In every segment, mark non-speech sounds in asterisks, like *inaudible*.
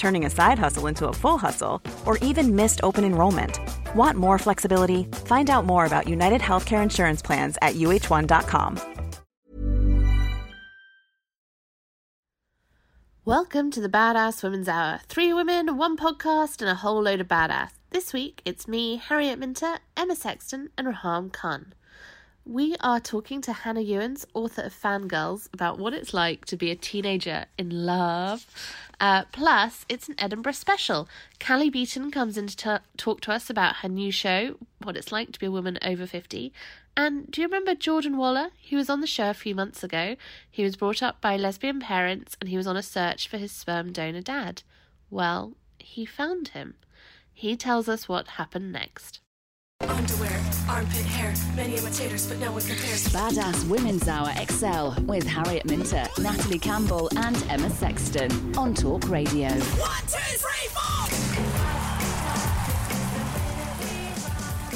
turning a side hustle into a full hustle, or even missed open enrollment. Want more flexibility? Find out more about United Healthcare Insurance Plans at uh1.com. Welcome to the Badass Women's Hour. Three women, one podcast, and a whole load of badass. This week, it's me, Harriet Minter, Emma Sexton, and Raham Khan. We are talking to Hannah Ewens, author of Fangirls, about what it's like to be a teenager in love. Uh, plus, it's an Edinburgh special. Callie Beaton comes in to t- talk to us about her new show, what it's like to be a woman over 50. And do you remember Jordan Waller? He was on the show a few months ago. He was brought up by lesbian parents and he was on a search for his sperm donor dad. Well, he found him. He tells us what happened next. Underwear, armpit hair, many imitators, but no one compares. Badass Women's Hour Excel with Harriet Minter, Natalie Campbell, and Emma Sexton on Talk Radio. One, two, three, four!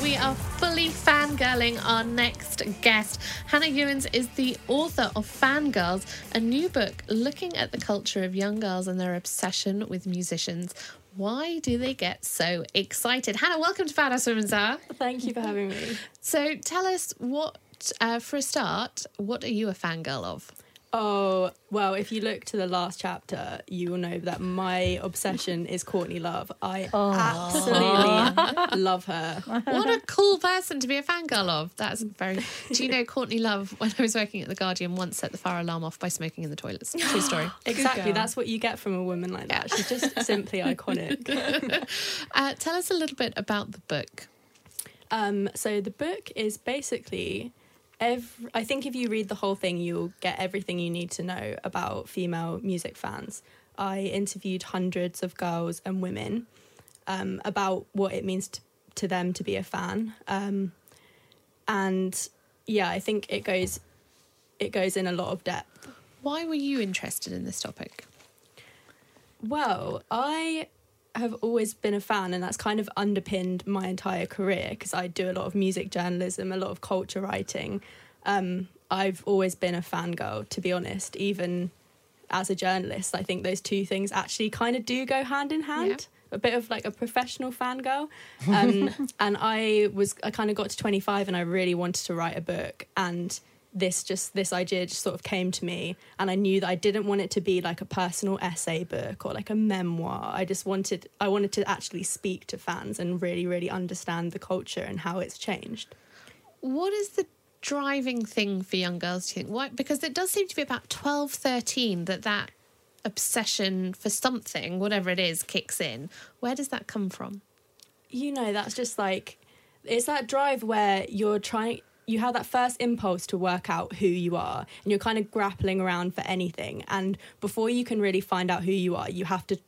We are fully fangirling our next guest. Hannah Ewens is the author of Fangirls, a new book looking at the culture of young girls and their obsession with musicians. Why do they get so excited? Hannah, welcome to Badass Women's Hour. Thank you for having me. *laughs* So tell us what, uh, for a start, what are you a fangirl of? Oh, well, if you look to the last chapter, you will know that my obsession is Courtney Love. I absolutely love her. What a cool person to be a fangirl of. That's very. Do you know Courtney Love, when I was working at The Guardian, once set the fire alarm off by smoking in the toilets? True *gasps* story. Exactly, that's what you get from a woman like that. She's just simply iconic. *laughs* Uh, tell us a little bit about the book. Um, so the book is basically every, I think if you read the whole thing, you'll get everything you need to know about female music fans. I interviewed hundreds of girls and women um, about what it means to, to them to be a fan, um, and yeah, I think it goes it goes in a lot of depth. Why were you interested in this topic? Well, I have always been a fan, and that's kind of underpinned my entire career because I do a lot of music journalism, a lot of culture writing. Um, I've always been a fangirl, to be honest, even as a journalist. I think those two things actually kind of do go hand in hand. Yeah. A bit of like a professional fangirl. Um, *laughs* and I was, I kind of got to 25 and I really wanted to write a book. And this just this idea just sort of came to me and i knew that i didn't want it to be like a personal essay book or like a memoir i just wanted i wanted to actually speak to fans and really really understand the culture and how it's changed What is the driving thing for young girls, do you think? Why? Because it does seem to be about 12, 13 that that obsession for something, whatever it is, kicks in. Where does that come from? you know that's just like it's that drive where you're trying you have that first impulse to work out who you are and you're kind of grappling around for anything. And before you can really find out who you are you have to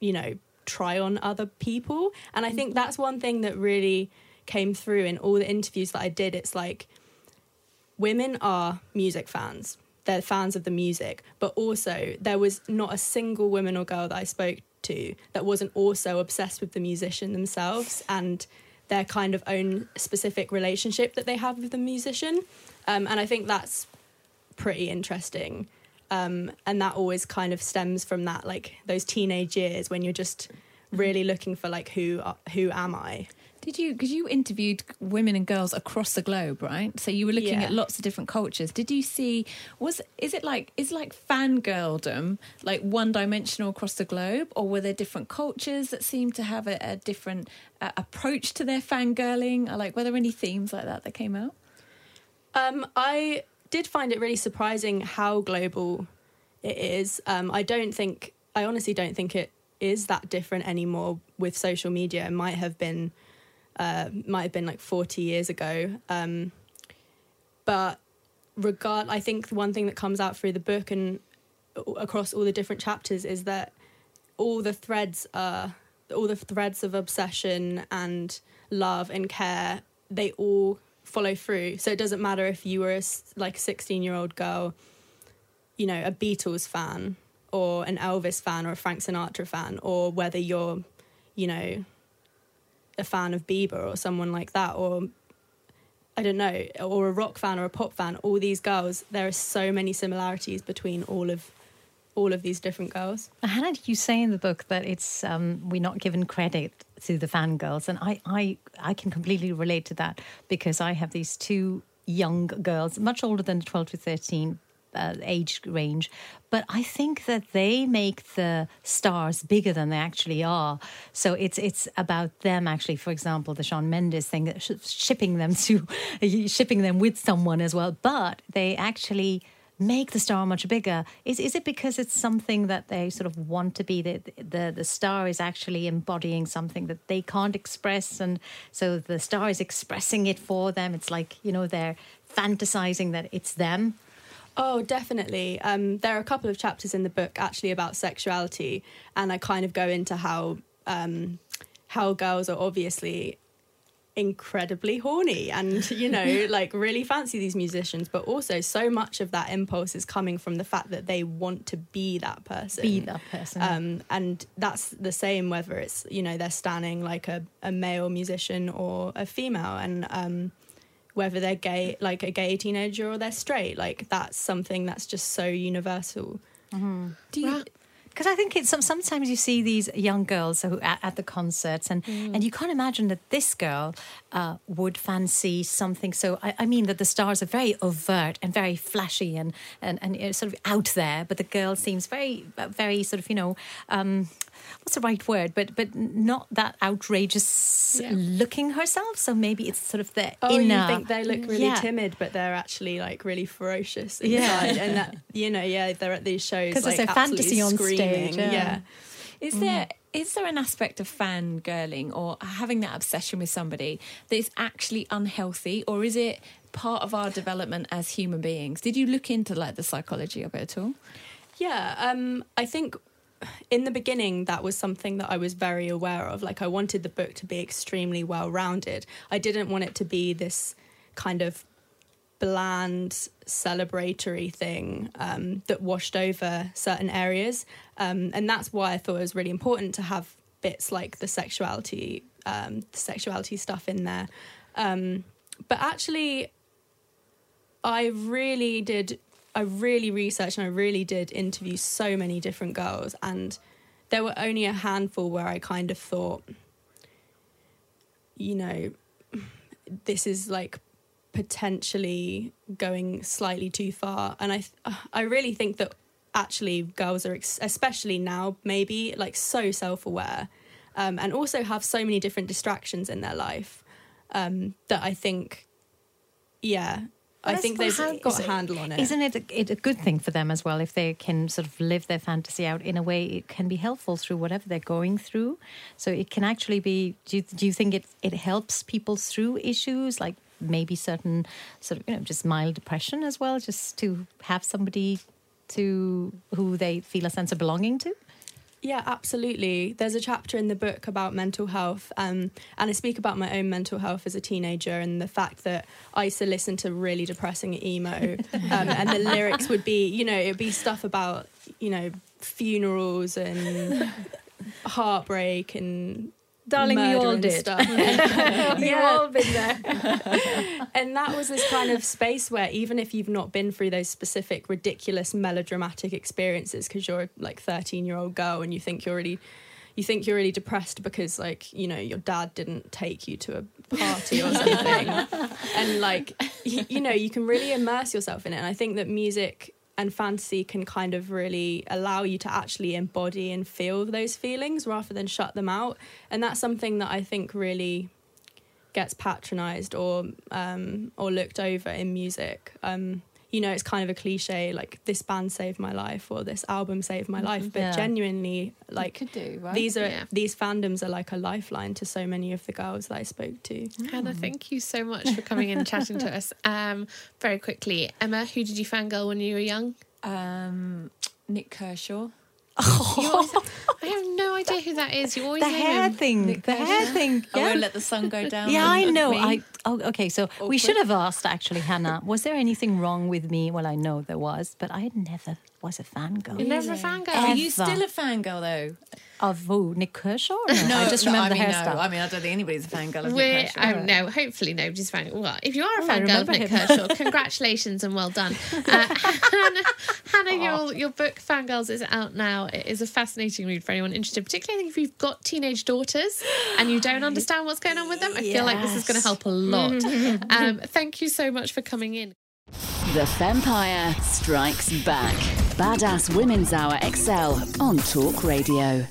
you know try on other people. And i think mm-hmm. that's one thing that really came through in all the interviews that i did. It's like women are music fans. They're fans of the music. But also there was not a single woman or girl that i spoke to that wasn't also obsessed with the musician themselves. And their kind of own specific relationship that they have with the musician. Um, and i think that's pretty interesting. Um, and that always kind of stems from that like those teenage years when you're just really looking for like who who am i Did you? Because you interviewed women and girls across the globe, right? So you were looking Yeah. at lots of different cultures. Did you see? Was is it like is like fangirldom like one dimensional across the globe, or were there different cultures that seemed to have a, a different uh, approach to their fangirling? Or like were there any themes like that that came out? Um, I did find it really surprising how global it is. Um, I don't think, I honestly don't think it is that different anymore with social media. It might have been, uh, might have been like 40 years ago. Um, but regard, I think the one thing that comes out through the book and across all the different chapters is that all the threads are all the threads of obsession and love and care they all follow through so it doesn't matter if you were a like 16 year old girl you know a beatles fan or an elvis fan or a frank sinatra fan or whether you're you know a fan of bieber or someone like that or I don't know, or a rock fan or a pop fan, all these girls, there are so many similarities between all of all of these different girls. Hannah, you say in the book that it's um, we're not given credit to the fangirls, and I, I, I can completely relate to that because I have these two young girls, much older than the twelve to thirteen uh, age range, but I think that they make the stars bigger than they actually are. So it's it's about them actually. For example, the Shawn Mendes thing, sh- shipping them to *laughs* shipping them with someone as well, but they actually make the star much bigger is is it because it's something that they sort of want to be the the the star is actually embodying something that they can't express and so the star is expressing it for them it's like you know they're fantasizing that it's them Oh, definitely. Um, there are a couple of chapters in the book actually about sexuality, and I kind of go into how um, how girls are obviously incredibly horny and you know *laughs* like really fancy these musicians but also so much of that impulse is coming from the fact that they want to be that person. Be that person. Um, and that's the same whether it's you know they're standing like a, a male musician or a female. And um, whether they're gay like a gay teenager or they're straight like that's something that's just so universal. Mm-hmm. Do you, because I think it's some, sometimes you see these young girls who at, at the concerts, and and you can't imagine that this girl uh, would fancy something. So I, I mean that the stars are very overt and very flashy and and and you know, sort of out there, but the girl seems very very sort of you know. Um, What's the right word? But but not that outrageous Yeah. looking herself. So maybe it's sort of the oh inner. you think they look really Yeah. timid but they're actually like really ferocious Yeah. inside and that you know yeah they're at these shows *laughs* 'Cause like it's a fantasy on screaming. Stage, yeah. yeah Is there is there an aspect of fangirling or having that obsession with somebody that is actually unhealthy, or is it part of our development as human beings? Did you look into like the psychology of it at all? Yeah, um, I think in the beginning that was something that I was very aware of. Like I wanted the book to be extremely well rounded. I didn't want it to be this kind of bland celebratory thing um, that washed over certain areas, um, and that's why I thought it was really important to have bits like the sexuality, um, the sexuality stuff in there. Um, but actually, I really did. I really researched and I really did interview so many different girls, and there were only a handful where I kind of thought, you know, this is like potentially going slightly too far, and I th- I really think that actually girls are ex- especially now maybe like so self-aware um, and also have so many different distractions in their life um, that I think yeah I think they've got a handle on it. Isn't it a, it a good thing for them as well if they can sort of live their fantasy out in a way it can be helpful through whatever they're going through. So it can actually be. Do you, do you think it it helps people through issues like maybe certain sort of you know just mild depression as well, just to have somebody to who they feel a sense of belonging to? Yeah, absolutely. There's a chapter in the book about mental health, um, and I speak about my own mental health as a teenager and the fact that I used to listen to really depressing emo, um, and the lyrics would be, you know, it'd be stuff about, you know, funerals and heartbreak and Darling, we all did. Stuff. *laughs* yeah, been there. *laughs* and that was this kind of space where even if you've not been through those specific ridiculous melodramatic experiences because you're like 13 year old girl and you think you're really you think you're really depressed because like you know your dad didn't take you to a party or something *laughs* and like you, you know you can really immerse yourself in it and i think that music and fantasy can kind of really allow you to actually embody and feel those feelings rather than shut them out and that's something that i think really gets patronized or um, or looked over in music. Um, you know, it's kind of a cliche, like this band saved my life or this album saved my life. But Yeah. genuinely, like could do, right? these are Yeah. these fandoms are like a lifeline to so many of the girls that I spoke to. Hannah, thank you so much for coming in and chatting to us. *laughs* Um, very quickly, Emma, who did you fangirl when you were young? Um, Nik Kershaw. *laughs* I have no idea who that is. You always The hair him. thing, Nik the hair Kershaw. thing. I won't let the sun go down. yeah, on I know. me. I oh, okay. So we should have asked actually, Hannah. Was there anything wrong with me? Well, I know there was, but I never was a fangirl. You're never a fangirl. Are you still a fangirl though? Of who? Nik Kershaw? Or *laughs* no, I just remember I mean, the no. hairstyle. I mean, I don't think anybody's a fangirl of We're, Nik Kershaw. oh no, hopefully nobody's a fan. Well, if you are a Oh, I fangirl of Nik him. Kershaw, *laughs* congratulations and well done. Uh, *laughs* Hannah, Hannah your, your book Fangirls is out now. It is a fascinating read for anyone interested, particularly I think if you've got teenage daughters and you don't understand what's going on with them. I feel like this is going to help a lot. um, thank you so much for coming in. The Fempire Strikes Back. Badass Women's Hour XL on Talk Radio.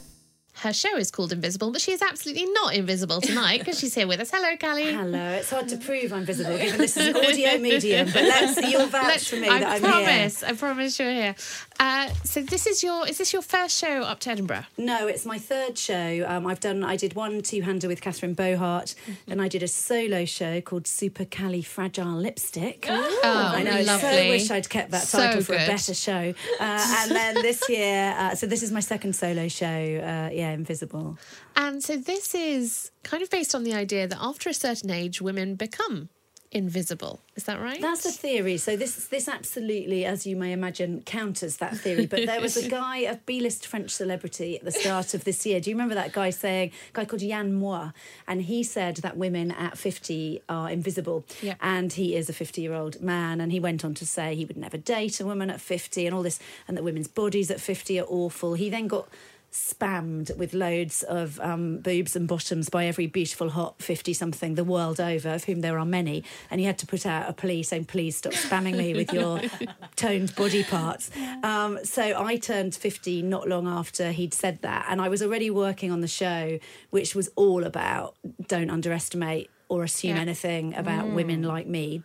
Her show is called Invisible, but she is absolutely not invisible tonight because she's here with us. Hello, Callie. Hello. It's hard to prove I'm visible given this is an audio *laughs* medium, but let's you'll vouch Let's- for me I that I'm promise. I promise you're here. Uh, so this is your is this your first show up to Edinburgh? No, it's my third show. Um, I've done. I did one two-hander with Catherine Bohart, then I did a solo show called Super Cali Fragile Lipstick. Oh, I know. lovely. So wish I'd kept that So title for good. a better show. Uh, and then this *laughs* year, uh, so this is my second solo show. Uh, yeah, Invisible. And so this is kind of based on the idea that after a certain age, women become invisible. Is that right? That's a theory. So this this absolutely, as you may imagine, counters that theory. But there was a *laughs* guy, a B-list French celebrity at the start of this year. Do you remember that guy saying, a guy called Yann Moix, and he said that women at 50 are invisible. Yeah. And he is a 50-year-old man, and he went on to say he would never date a woman at 50 and all this, and that women's bodies at 50 are awful. He then got spammed with loads of um, boobs and bottoms by every beautiful hot 50 something the world over, of whom there are many. And he had to put out a plea saying, please stop spamming me with your *laughs* toned body parts. Um, so I turned 50 not long after he'd said that. And I was already working on the show, which was all about don't underestimate or assume Yeah. anything about women like me.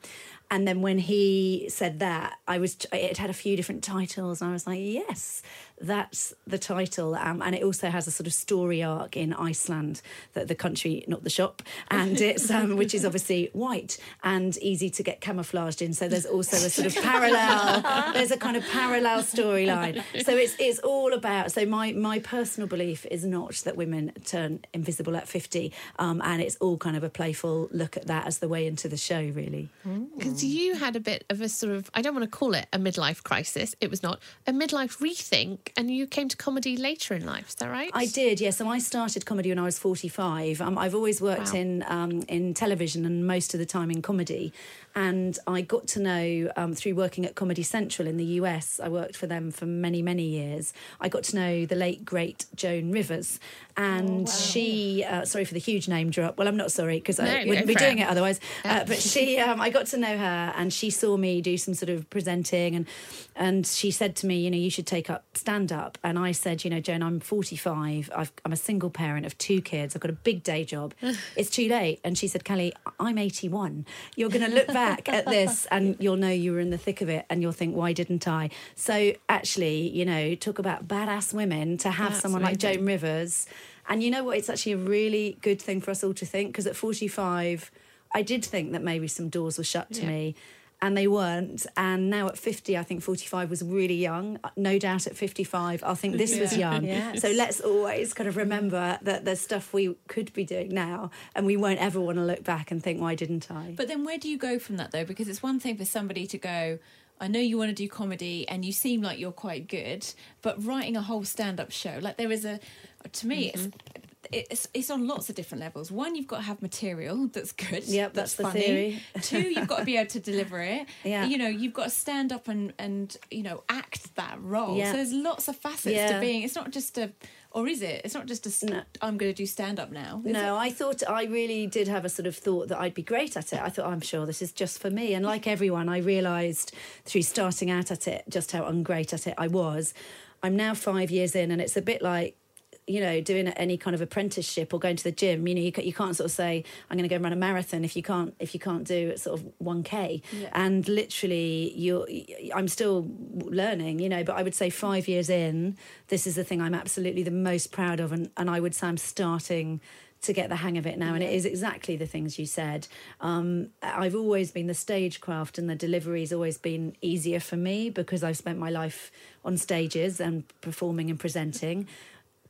And then when he said that, I was it had a few different titles, and I was like, yes, that's the title. Um, and it also has a sort of story arc in Iceland, that the country, not the shop, and it's *laughs* um, which is obviously white and easy to get camouflaged in. So there's also a sort of parallel. *laughs* there's a kind of parallel storyline. So it's it's all about. So my my personal belief is not that women turn invisible at fifty, um, and it's all kind of a playful look at that as the way into the show, really. Because you had a bit of a sort of I don't want to call it a midlife crisis. It was not a midlife rethink, and you came to comedy later in life. Is that right? I did, yes. So I started comedy when I was 45. Um, I've always worked Wow. in um, in television and most of the time in comedy. And I got to know um, through working at Comedy Central in the US. I worked for them for many, many years. I got to know the late great Joan Rivers, and she. Uh, sorry for the huge name drop. Well, I'm not sorry because No, I wouldn't be doing it. it otherwise. *laughs* Uh, but she, um, I got to know her, and she saw me do some sort of presenting, and and she said to me, you know, you should take up stand up. And I said, you know, Joan, I'm 45. I've, I'm a single parent of two kids. I've got a big day job. *laughs* It's too late. And she said, Kelly, I'm 81. You're going to look back *laughs* at this, and you'll know you were in the thick of it, and you'll think, why didn't I? So actually, you know, talk about badass women to have That's someone like. Joan Rivers. And you know what? It's actually a really good thing for us all to think because at 45, I did think that maybe some doors were shut to Yeah. me and they weren't. And now at 50, I think 45 was really young. No doubt at 55, I'll think this was young. *laughs* Yes. So let's always kind of remember that there's stuff we could be doing now and we won't ever want to look back and think, why didn't I? But then where do you go from that though? Because it's one thing for somebody to go, I know you want to do comedy and you seem like you're quite good, but writing a whole stand up show, like there is a, to me, it's. Mm-hmm. It's, it's on lots of different levels. One, you've got to have material that's good. Yep, that's the funny. theory. Two, you've got to be able to deliver it. *laughs* Yeah. You know, you've got to stand up and, and you know, act that role. Yeah. So there's lots of facets Yeah. to being, it's not just a, or is it? It's not just a, st- No. I'm going to do stand up now. No, I thought I really did have a sort of thought that I'd be great at it. I thought I'm sure this is just for me. And like everyone, I realised through starting out at it just how ungreat at it I was. I'm now five years in, and it's a bit like you know, doing any kind of apprenticeship or going to the gym, you know, you, you can't sort of say, I'm going to go and run a marathon if you can't, if you can't do sort of 1K. And literally, you're, I'm still learning, you know, but I would say five years in, this is the thing I'm absolutely the most proud of. And, and I would say I'm starting to get the hang of it now. And it is exactly the things you said. Um, I've always been the stagecraft and the delivery's always been easier for me because I've spent my life on stages and performing and presenting.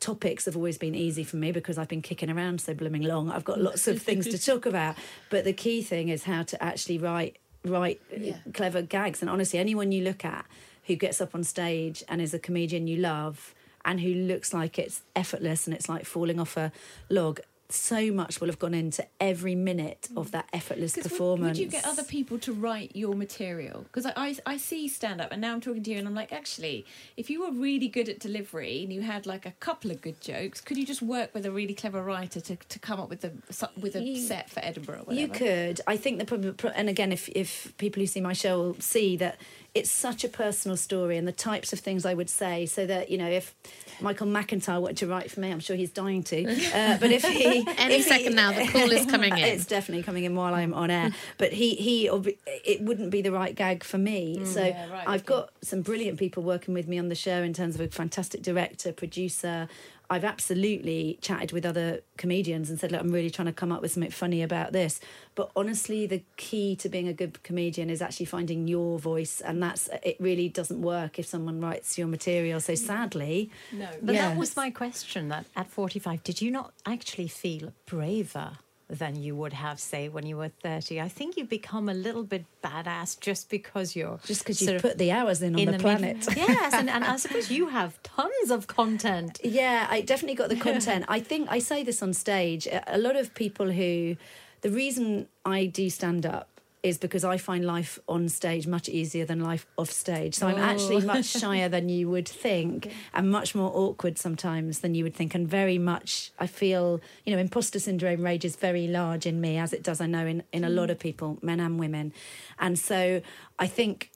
Topics have always been easy for me because I've been kicking around so blooming long. I've got lots of things to *laughs* talk about. But the key thing is how to actually write write uh, clever gags. And honestly, anyone you look at who gets up on stage and is a comedian you love and who looks like it's effortless and it's like falling off a log. So much will have gone into every minute of mm. that effortless performance. Would, you get other people to write your material? Because I, I, I see stand up, and now I'm talking to you, and I'm like, actually, if you were really good at delivery and you had like a couple of good jokes, could you just work with a really clever writer to, to come up with a with a You- set for Edinburgh? Or whatever? You could. I think the problem, and again, if if people who see my show will see that it's such a personal story and the types of things I would say, so that you know, if Michael McIntyre wanted to write for me, I'm sure he's dying to. *laughs* Uh, but if he Any if he- second now, the call is coming *laughs* in. It's definitely coming in while I'm on air. But he he it wouldn't be the right gag for me. so Mm. Yeah, right, I've okay. got some brilliant people working with me on the show in terms of a fantastic director, producer. I've absolutely chatted with other comedians and said, look, I'm really trying to come up with something funny about this. But honestly, the key to being a good comedian is actually finding your voice. And that's, it really doesn't work if someone writes your material. So sadly, no. But that was my question. That at 45, did you not actually feel braver than you would have, say, when you were 30? I think you become a little bit badass just because you're just because you put the hours in on in the, mid- planet. *laughs* yes, and, and I suppose you have tons of content. Yeah, I definitely got the *laughs* content. I think I say this on stage. A lot of people who, the reason I do stand up is because I find life on stage much easier than life off stage. So I'm actually oh. much shyer than you would think *laughs* and much more awkward sometimes than you would think. And very much, I feel, you know, imposter syndrome rages very large in me, as it does, I know, in, in a lot hmm. of people, men and women. And so I think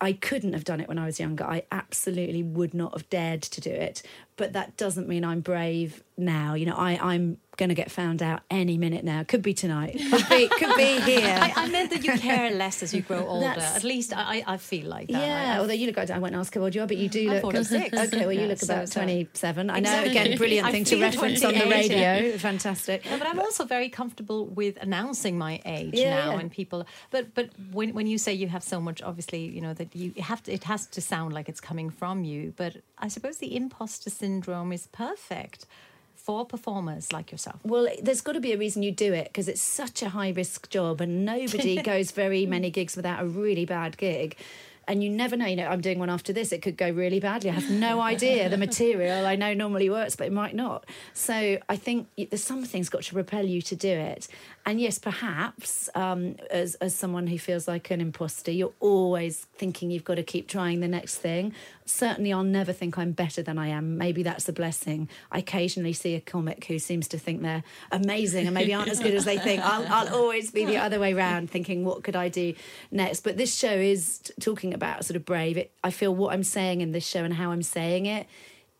I couldn't have done it when I was younger. I absolutely would not have dared to do it. But that doesn't mean I'm brave now. You know, I, I'm going to get found out any minute now. Could be tonight. Could be, could be *laughs* here. I, I meant that you care less as you grow *laughs* older. That's- At least I, I feel like that. yeah, I- although you look, I won't ask how old you are, but you do I'm look 46. Okay, well, you Yeah, look so- about so- 27. I know, Exactly. again, brilliant thing to reference on the 28, yeah. radio. Fantastic. No, but I'm also very comfortable with announcing my age Yeah, now, yeah. and people. But but when when you say you have so much, obviously, you know that you have to. It has to sound like it's coming from you. But I suppose the imposter syndrome is perfect for performers like yourself. Well, there's got to be a reason you do it because it's such a high risk job, and nobody *laughs* goes very many gigs without a really bad gig. And you never know. You know, I'm doing one after this. It could go really badly. I have no idea. The material I know normally works, but it might not. So I think there's something's got to repel you to do it. And yes, perhaps um, as as someone who feels like an imposter, you're always thinking you've got to keep trying the next thing. Certainly, I'll never think I'm better than I am. Maybe that's a blessing. I occasionally see a comic who seems to think they're amazing and maybe aren't as good as they think. I'll, *laughs* I'll always be the other way round, thinking what could I do next. But this show is t- talking about sort of brave. It, I feel what I'm saying in this show and how I'm saying it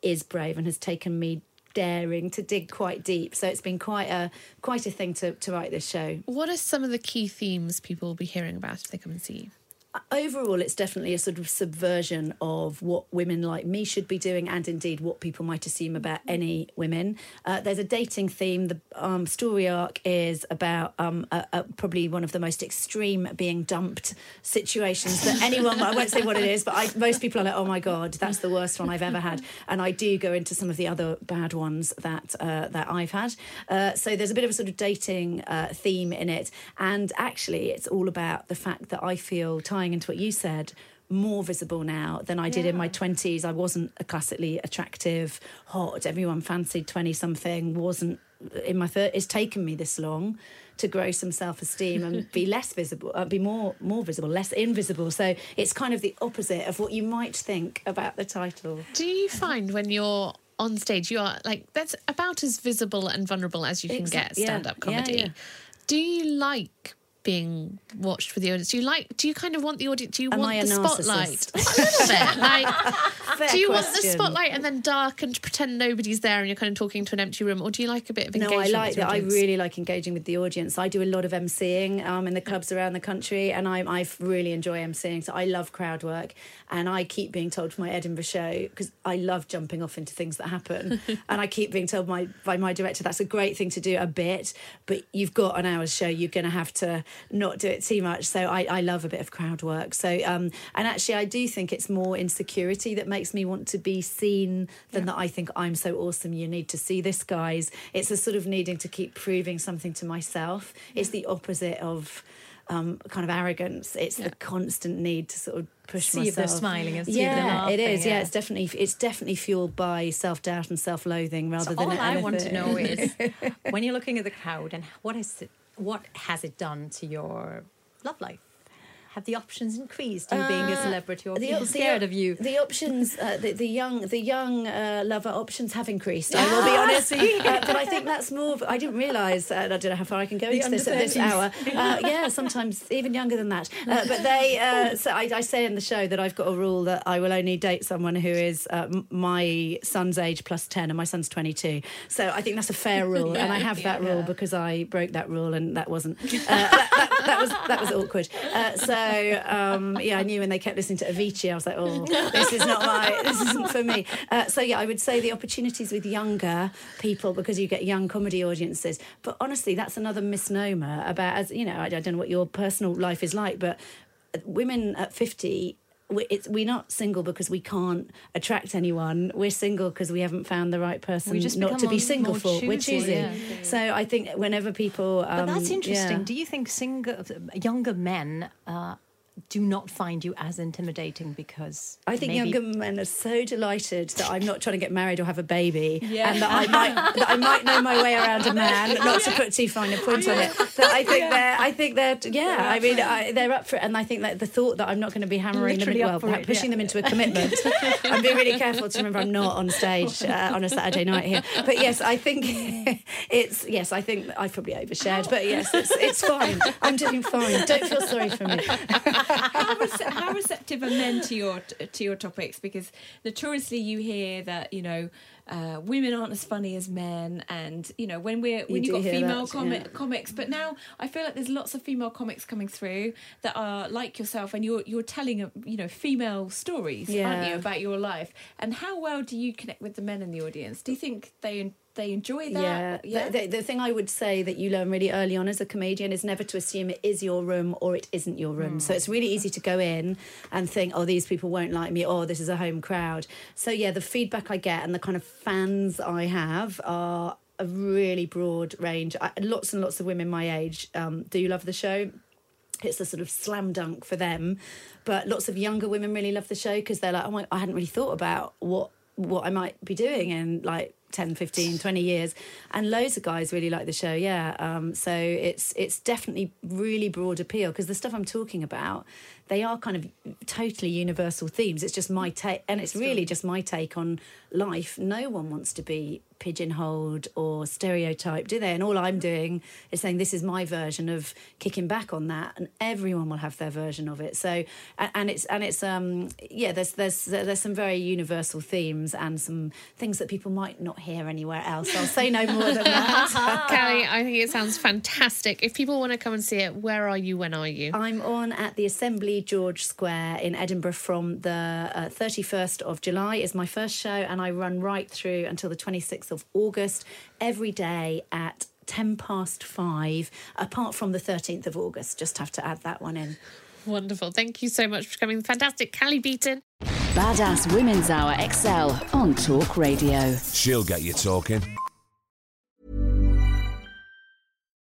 is brave and has taken me daring to dig quite deep. So it's been quite a quite a thing to, to write this show. What are some of the key themes people will be hearing about if they come and see you? Overall, it's definitely a sort of subversion of what women like me should be doing, and indeed what people might assume about any women. Uh, there's a dating theme. The um, story arc is about um, a, a, probably one of the most extreme being dumped situations that anyone. I won't say what it is, but I, most people are like, "Oh my god, that's the worst one I've ever had." And I do go into some of the other bad ones that uh, that I've had. Uh, so there's a bit of a sort of dating uh, theme in it, and actually, it's all about the fact that I feel tying into what you said more visible now than I did in my 20s. I wasn't a classically attractive, hot, everyone fancied 20 something, wasn't in my 30s. It's taken me this long to grow some self-esteem and be *laughs* less visible, uh, be more more visible, less invisible. So it's kind of the opposite of what you might think about the title. Do you find when you're on stage, you are like that's about as visible and vulnerable as you can Exa- get stand-up yeah, comedy? yeah. Do you like being watched for the audience? Do you like? Do you kind of want the audience? Do you Am want I the spotlight? *laughs* a little bit. Like *laughs* fair do you want the spotlight and then dark and pretend nobody's there and you're kind of talking to an empty room, or do you like a bit of engagement? No. I like that. I really like engaging with the audience. I do a lot of emceeing um, in the clubs around the country, and I, I really enjoy emceeing. So I love crowd work, and I keep being told for my Edinburgh show because I love jumping off into things that happen, *laughs* and I keep being told my by my director that's a great thing to do a bit, but you've got an hour's show, you're going to have to not do it too much. So I, I love a bit of crowd work. So um, and actually, I do think it's more insecurity that makes me want to be seen than that I think I'm so awesome. You need to see this, guys. It's a sort of needing to keep proving something to myself. It's the opposite of um, kind of arrogance. It's the constant need to sort of push See if they're smiling and see if they're yeah, laughing, is. Yeah. yeah. it's definitely it's definitely fueled by self doubt and self loathing rather So than all I want to know is *laughs* when you're looking at the crowd and what is it, what has it done to your love life? Have the options increased? You being a celebrity, or Uh, the, people the- scared of you? The options, uh, the, the young, the young uh, lover options have increased. I will be *laughs* honest, uh, but I think that's more. Of, I didn't realise. Uh, I don't know how far I can go into this at this hour. *laughs* Uh, yeah, sometimes even younger than that. Uh, *laughs* but they. Uh, so I, I say in the show that I've got a rule that I will only date someone who is uh, my son's age plus ten, and my son's twenty-two. So I think that's a fair rule, and I have that rule because I broke that rule, and that wasn't. Uh, that, that, that was that was awkward. Uh, so um, yeah, I knew when they kept listening to Avicii, I was like, oh, this is not my, this isn't for me. Uh, so yeah, I would say the opportunities with younger people because you get young comedy audiences. But honestly, that's another misnomer about as you know, I, I don't know what your personal life is like, but women at fifty. We- It's, we're not single because we can't attract anyone. We're single because we haven't found the right person not to be single for. We're choosy, choosing. yeah. So I think whenever people, um, But that's interesting. yeah. Do you think single, younger men uh, do not find you as intimidating because I think maybe- younger men are so delighted that I'm not trying to get married or have a baby, Yeah. and that I might that I might know my way around a man. Not to put too fine a point on it, that I think they're I think they're yeah. I mean I, they're up for it, and I think that the thought that I'm not going to be hammering them, Literally in, well, for it, pushing yeah. them into a commitment. *laughs* I'm being really careful to remember I'm not on stage uh, on a Saturday night here. But yes, I think *laughs* it's yes. I think I've probably overshared, but yes, it's it's fine. I'm doing fine. Don't feel sorry for me. *laughs* how, rece- how receptive are men to your to your topics? Because notoriously, you hear that you know uh, women aren't as funny as men, and you know when we're when You you've got female that, yeah. comics, but now I feel like there's lots of female comics coming through that are like yourself, and you're you're telling you know female stories, aren't you, about your life? And how well do you connect with the men in the audience? Do you think they they enjoy that? Yeah. The, the, the thing I would say that you learn really early on as a comedian is never to assume it is your room or it isn't your room. So it's really easy to go in and think, oh, these people won't like me, or this is a home crowd. So yeah, the feedback I get and the kind of fans I have are a really broad range. I, lots and lots of women my age um, do love the show it's a sort of slam dunk for them. But lots of younger women really love the show because they're like, oh my, I hadn't really thought about what what I might be doing and like 10, 15, 20 years. And loads of guys really like the show, yeah. Um, so it's it's definitely really broad appeal because the stuff I'm talking about, they are kind of totally universal themes. It's just my take, and it's really just my take on life. No one wants to be pigeonholed or stereotyped, do they? And all I'm doing is saying this is my version of kicking back on that, and everyone will have their version of it. So, and it's and it's um yeah, there's there's there's some very universal themes and some things that people might not hear anywhere else. I'll say no more than that. *laughs* Callie, I think it sounds fantastic. If people want to come and see it, where are you? When are you? I'm on at the Assembly George Square in Edinburgh from the uh, 31st of July is my first show and I run right through until the 26th of August every day at 10 past 5 apart from the 13th of August just have to add that one in Wonderful. Thank you so much for coming. Fantastic. Callie Beaton. Badass Women's Hour XL on Talk Radio. She'll get you talking.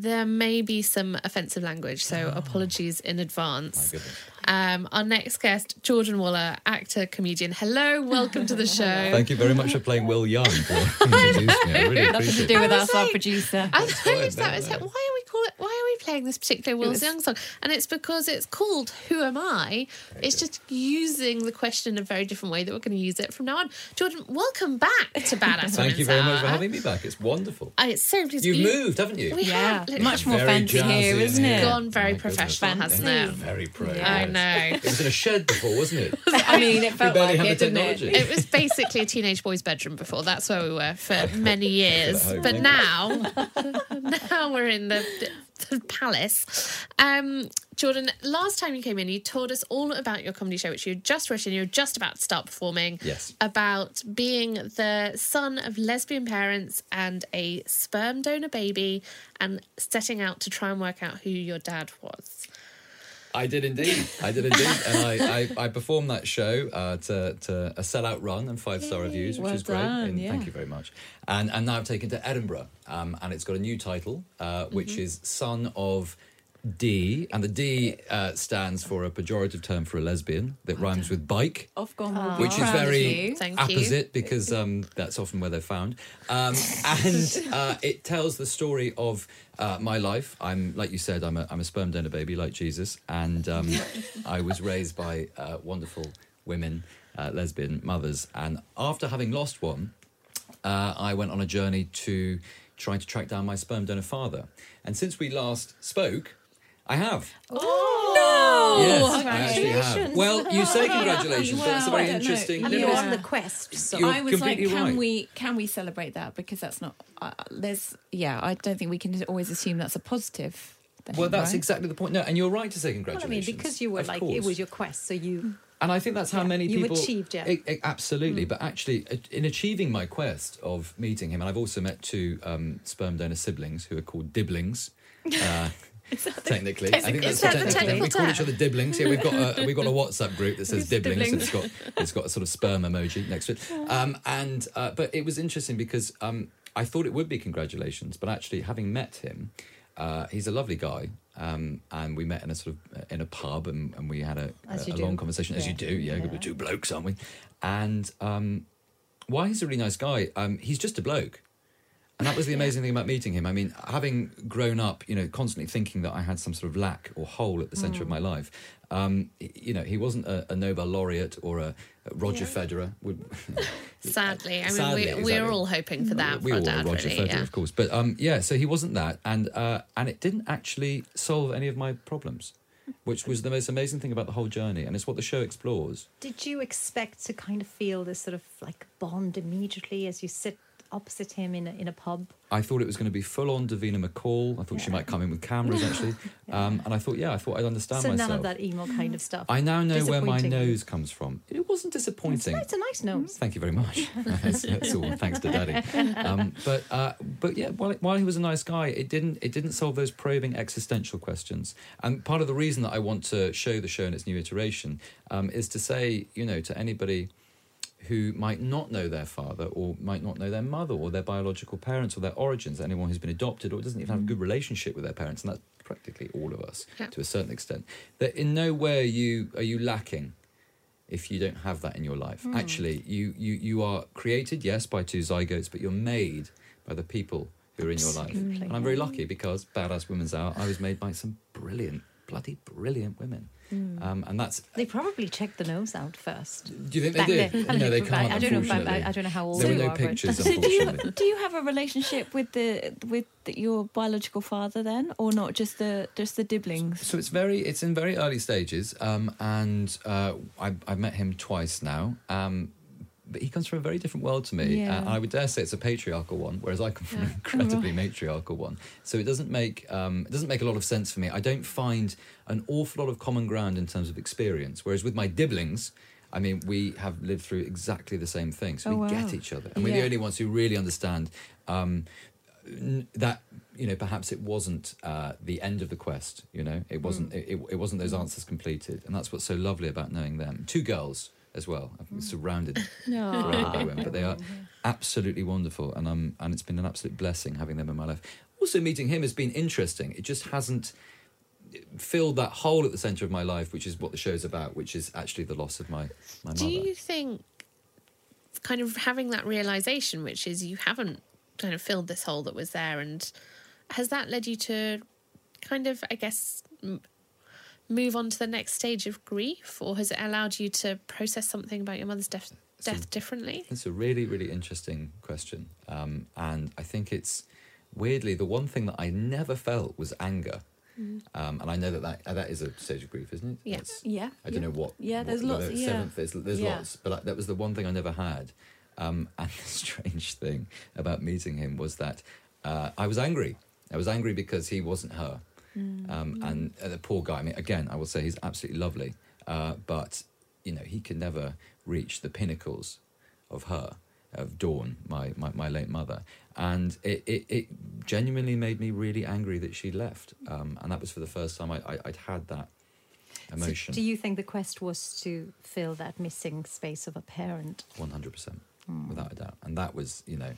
There may be some offensive language, so apologies in advance. Um, our next guest, Jordan Waller, actor, comedian. Hello, welcome to the *laughs* show. Thank you very much for playing Will Young. *laughs* To introduce me. I really Nothing to do it. with us, was our producer. I fine, noticed that. I was like, why are we call? Why are we playing this particular Will was- Young song? And it's because it's called "Who Am I." it's just using the question in a very different way that we're going to use it from now on. Jordan, welcome back to Badass Thank you very much for having me back. It's wonderful. I, it's so pleased. You've you- moved, haven't you? We Yeah, have much more Very fancy jazzy here, in isn't it? gone very My goodness. professional, hasn't it? Very pro. I know. It was in a shed before, wasn't it? *laughs* I mean, it felt barely like had it, the didn't it? It was basically a teenage boy's bedroom before. That's where we were for *laughs* many years. But now, *laughs* now we're in the, the palace. Um, Jordan, last time you came in, you told us all about your comedy show, which you had just written. You were just about to start performing. Yes. About being the son of lesbian parents and a sperm donor baby, and setting out to try and work out who your dad was. I did indeed. I did indeed. And I, I, I performed that show uh, to, to a sellout run and five star reviews, which well is great. done, and yeah. Thank you very much. And, and now I've taken to Edinburgh. Um, and it's got a new title, uh, which Mm-hmm. is Son of D. And the D uh, stands for a pejorative term for a lesbian that rhymes with bike. I've gone with which is very you. Thank you. opposite because um, that's often where they're found. Um, *laughs* and uh, it tells the story of uh, my life. I'm, like you said, I'm a, I'm a sperm donor baby, like Jesus, and um, *laughs* I was raised by uh, wonderful women, uh, lesbian mothers. And after having lost one, uh, I went on a journey to try to track down my sperm donor father. And since we last spoke, I have. Oh, yes, I actually have. Well, you say *laughs* congratulations, but that's a very I know. interesting. I no, you're it's- on the quest. So You're I was like, can right. we can we celebrate that because that's not uh, there's yeah I don't think we can always assume that's a positive. Thing, Well, that's right? exactly the point. No, and you're right to say Well, I congratulations. mean, because you were like, course. it was your quest, so you. And I think that's how Yeah, many you people achieved it. I- I- absolutely, but actually, uh, in achieving my quest of meeting him, and I've also met two um, sperm donor siblings who are called dibblings. Uh, *laughs* technically, I think that's that the the technical term. We call each other dibblings. Yeah, we've got a, we've got a WhatsApp group that says dibblings, and it's got it's got a sort of sperm emoji next to it. Um, and uh, but it was interesting because um, I thought it would be congratulations, but actually, having met him, uh, he's a lovely guy. Um, and we met in a sort of uh, in a pub, and, and we had a, a, a long conversation, as you do. Yeah, Yeah. we're two blokes, aren't we? And um, why he's a really nice guy. Um, he's just a bloke. And that was the amazing thing about meeting him. I mean, having grown up, you know, constantly thinking that I had some sort of lack or hole at the centre Mm. of my life, um, you know, he wasn't a, a Nobel laureate or a, a Roger Federer. Would, *laughs* Sadly, I mean, Sadly, we, exactly. we're all hoping for that we for all our dad, Roger really. Federer, yeah. of course. But um, yeah, so he wasn't that, and uh, and it didn't actually solve any of my problems, which was the most amazing thing about the whole journey, and it's what the show explores. Did you expect to kind of feel this sort of like bond immediately as you sit opposite him in a, in a pub? I thought it was going to be full on Davina McCall. I thought she might come in with cameras actually, *laughs* um, and I thought, yeah, I thought I'd understand so myself. none of that emo kind of stuff. I now know where my nose comes from. It wasn't disappointing. It's a nice nose. Thank you very much. *laughs* *laughs* that's, that's all thanks to Daddy. Um, but uh, but yeah, while, while he was a nice guy, it didn't it didn't solve those probing existential questions. And part of the reason that I want to show the show in its new iteration um, is to say, you know, to anybody who might not know their father or might not know their mother or their biological parents or their origins, anyone who's been adopted or doesn't even have a mm. good relationship with their parents, and that's practically all of us Yeah. to a certain extent, that in no way are you, are you lacking if you don't have that in your life. Mm. Actually, you, you, you are created, yes, by two zygotes, but you're made by the people who are in your life. Absolutely. And I'm very lucky because Badass Women's Hour, I was made by some brilliant, bloody brilliant women. Um, and that's They probably checked the nose out first. Do you think they Back did? No, they I can't. I don't know. If I, unfortunately. I, I don't know how old There were you no are. but- pictures, So *laughs* do you unfortunately. do you have a relationship with the with the, your biological father then, or not just the just the dibblings? So it's very, it's in very early stages, um, and uh, I, I've met him twice now. Um, but he comes from a very different world to me, Yeah. uh, and I would dare say it's a patriarchal one, whereas I come from an incredibly *laughs* matriarchal one. So it doesn't make um, it doesn't make a lot of sense for me. I don't find an awful lot of common ground in terms of experience. Whereas with my dibblings, I mean, we have lived through exactly the same thing, so Oh, we wow. get each other, and we're the only ones who really understand. Um, n- that you know perhaps it wasn't uh, the end of the quest you know it wasn't it, it, it wasn't those answers completed and that's what's so lovely about knowing them two girls as well. I'm surrounded surrounded *laughs* by women but they are *laughs* absolutely wonderful and um and it's been an absolute blessing having them in my life. Also meeting him has been interesting. It just hasn't filled that hole at the center of my life which is what the show's about which is actually the loss of my my Do mother. you think kind of having that realization, which is you haven't kind of filled this hole that was there, and has that led you to kind of, I guess, move on to the next stage of grief, or has it allowed you to process something about your mother's death, death differently? It's a really, really interesting question. Um, and I think it's weirdly the one thing that I never felt was anger. Um, and I know that, that uh, that is a stage of grief, isn't it? Yeah. That's- Yeah, I don't yeah. know what. Yeah, what- there's whether lots- it's yeah. Seventh, there's, there's Yeah. lots, but I, that was the one thing I never had. Um, *laughs* and the strange thing about meeting him was that uh, I was angry. I was angry because he wasn't her. Mm. Um, and uh, the poor guy. I mean, again, I will say he's absolutely lovely, uh, but you know he can never reach the pinnacles of her, of Dawn, my my, my late mother, and it, it, it genuinely made me really angry that she left, um, and that was for the first time I, I, I'd had that So emotion. do you think the quest was to fill that missing space of a parent? One hundred percent, Hmm. without a doubt, and that was you know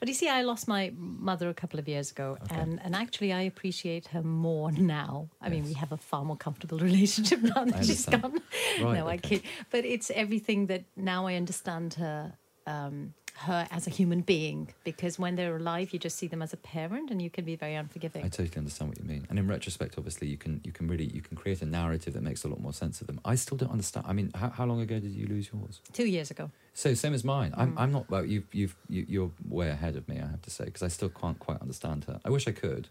But you see, I lost my mother a couple of years ago, and, and actually, I appreciate her more now. I mean, we have a far more comfortable *laughs* relationship now that she's gone. Right, no, I okay. kid. But it's everything that now I understand her. Um, her as a human being because when they're alive you just see them as a parent and you can be very unforgiving I totally understand what you mean. And in retrospect, obviously, you can you can really you can create a narrative that makes a lot more sense of them. I still don't understand. I mean, how, how long ago did you lose yours? two years ago So same as mine. I'm Mm. I'm not. Well, you've you've you, you're way ahead of me. I have to say because I still can't quite understand her. I wish I could.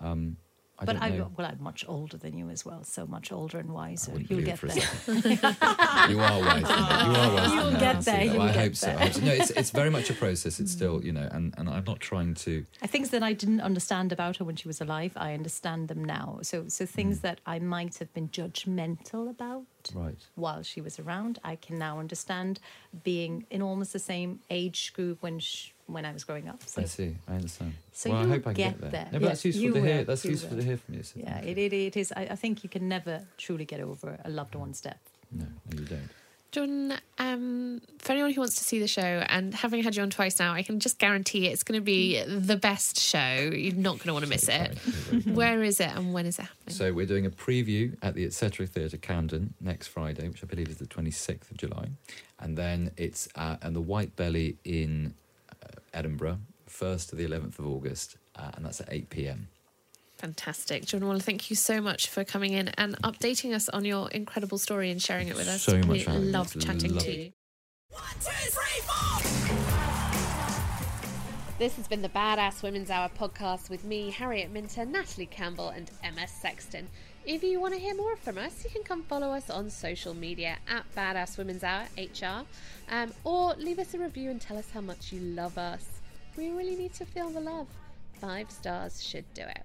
Um, I but I know. well I'm much older than you as well so much older and wiser you'll get it for a there *laughs* you are wise. You are wise. You'll get there, you'll I get hope so. I hope so. No, it's it's very much a process. It's still you know, and and I'm not trying to. Uh, things that I didn't understand about her when she was alive, I understand them now. So, so things that I might have been judgmental about Right. while she was around, I can now understand being in almost the same age group when sh when I was growing up. So, I see. I understand. So well, I you'll hope I can get get there. there. No, Yeah, that's useful you to hear. That's you useful will. to hear from you. So yeah, it, it, it is. I, I think you can never truly get over a loved one's death. No, no, you don't. John, um, for anyone who wants to see the show, and having had you on twice now, I can just guarantee it's going to be the best show. You're not going to want to miss it. Where is it and when is it happening? So we're doing a preview at the Etc. Theatre Camden next Friday, which I believe is the 26th of July, and then it's uh, and the White Belly in uh, Edinburgh, 1st to the 11th of August, uh, and that's at 8 p.m. Fantastic. John Waller, thank you so much for coming in and updating us on your incredible story and sharing it with us. So much we for having me. love chatting to lovely. you. This has been the Badass Women's Hour podcast with me, Harriet Minter, Natalie Campbell, and Emma Sexton. If you want to hear more from us, you can come follow us on social media at Badass Women's Hour HR, um, or leave us a review and tell us how much you love us. We really need to feel the love. Five stars should do it.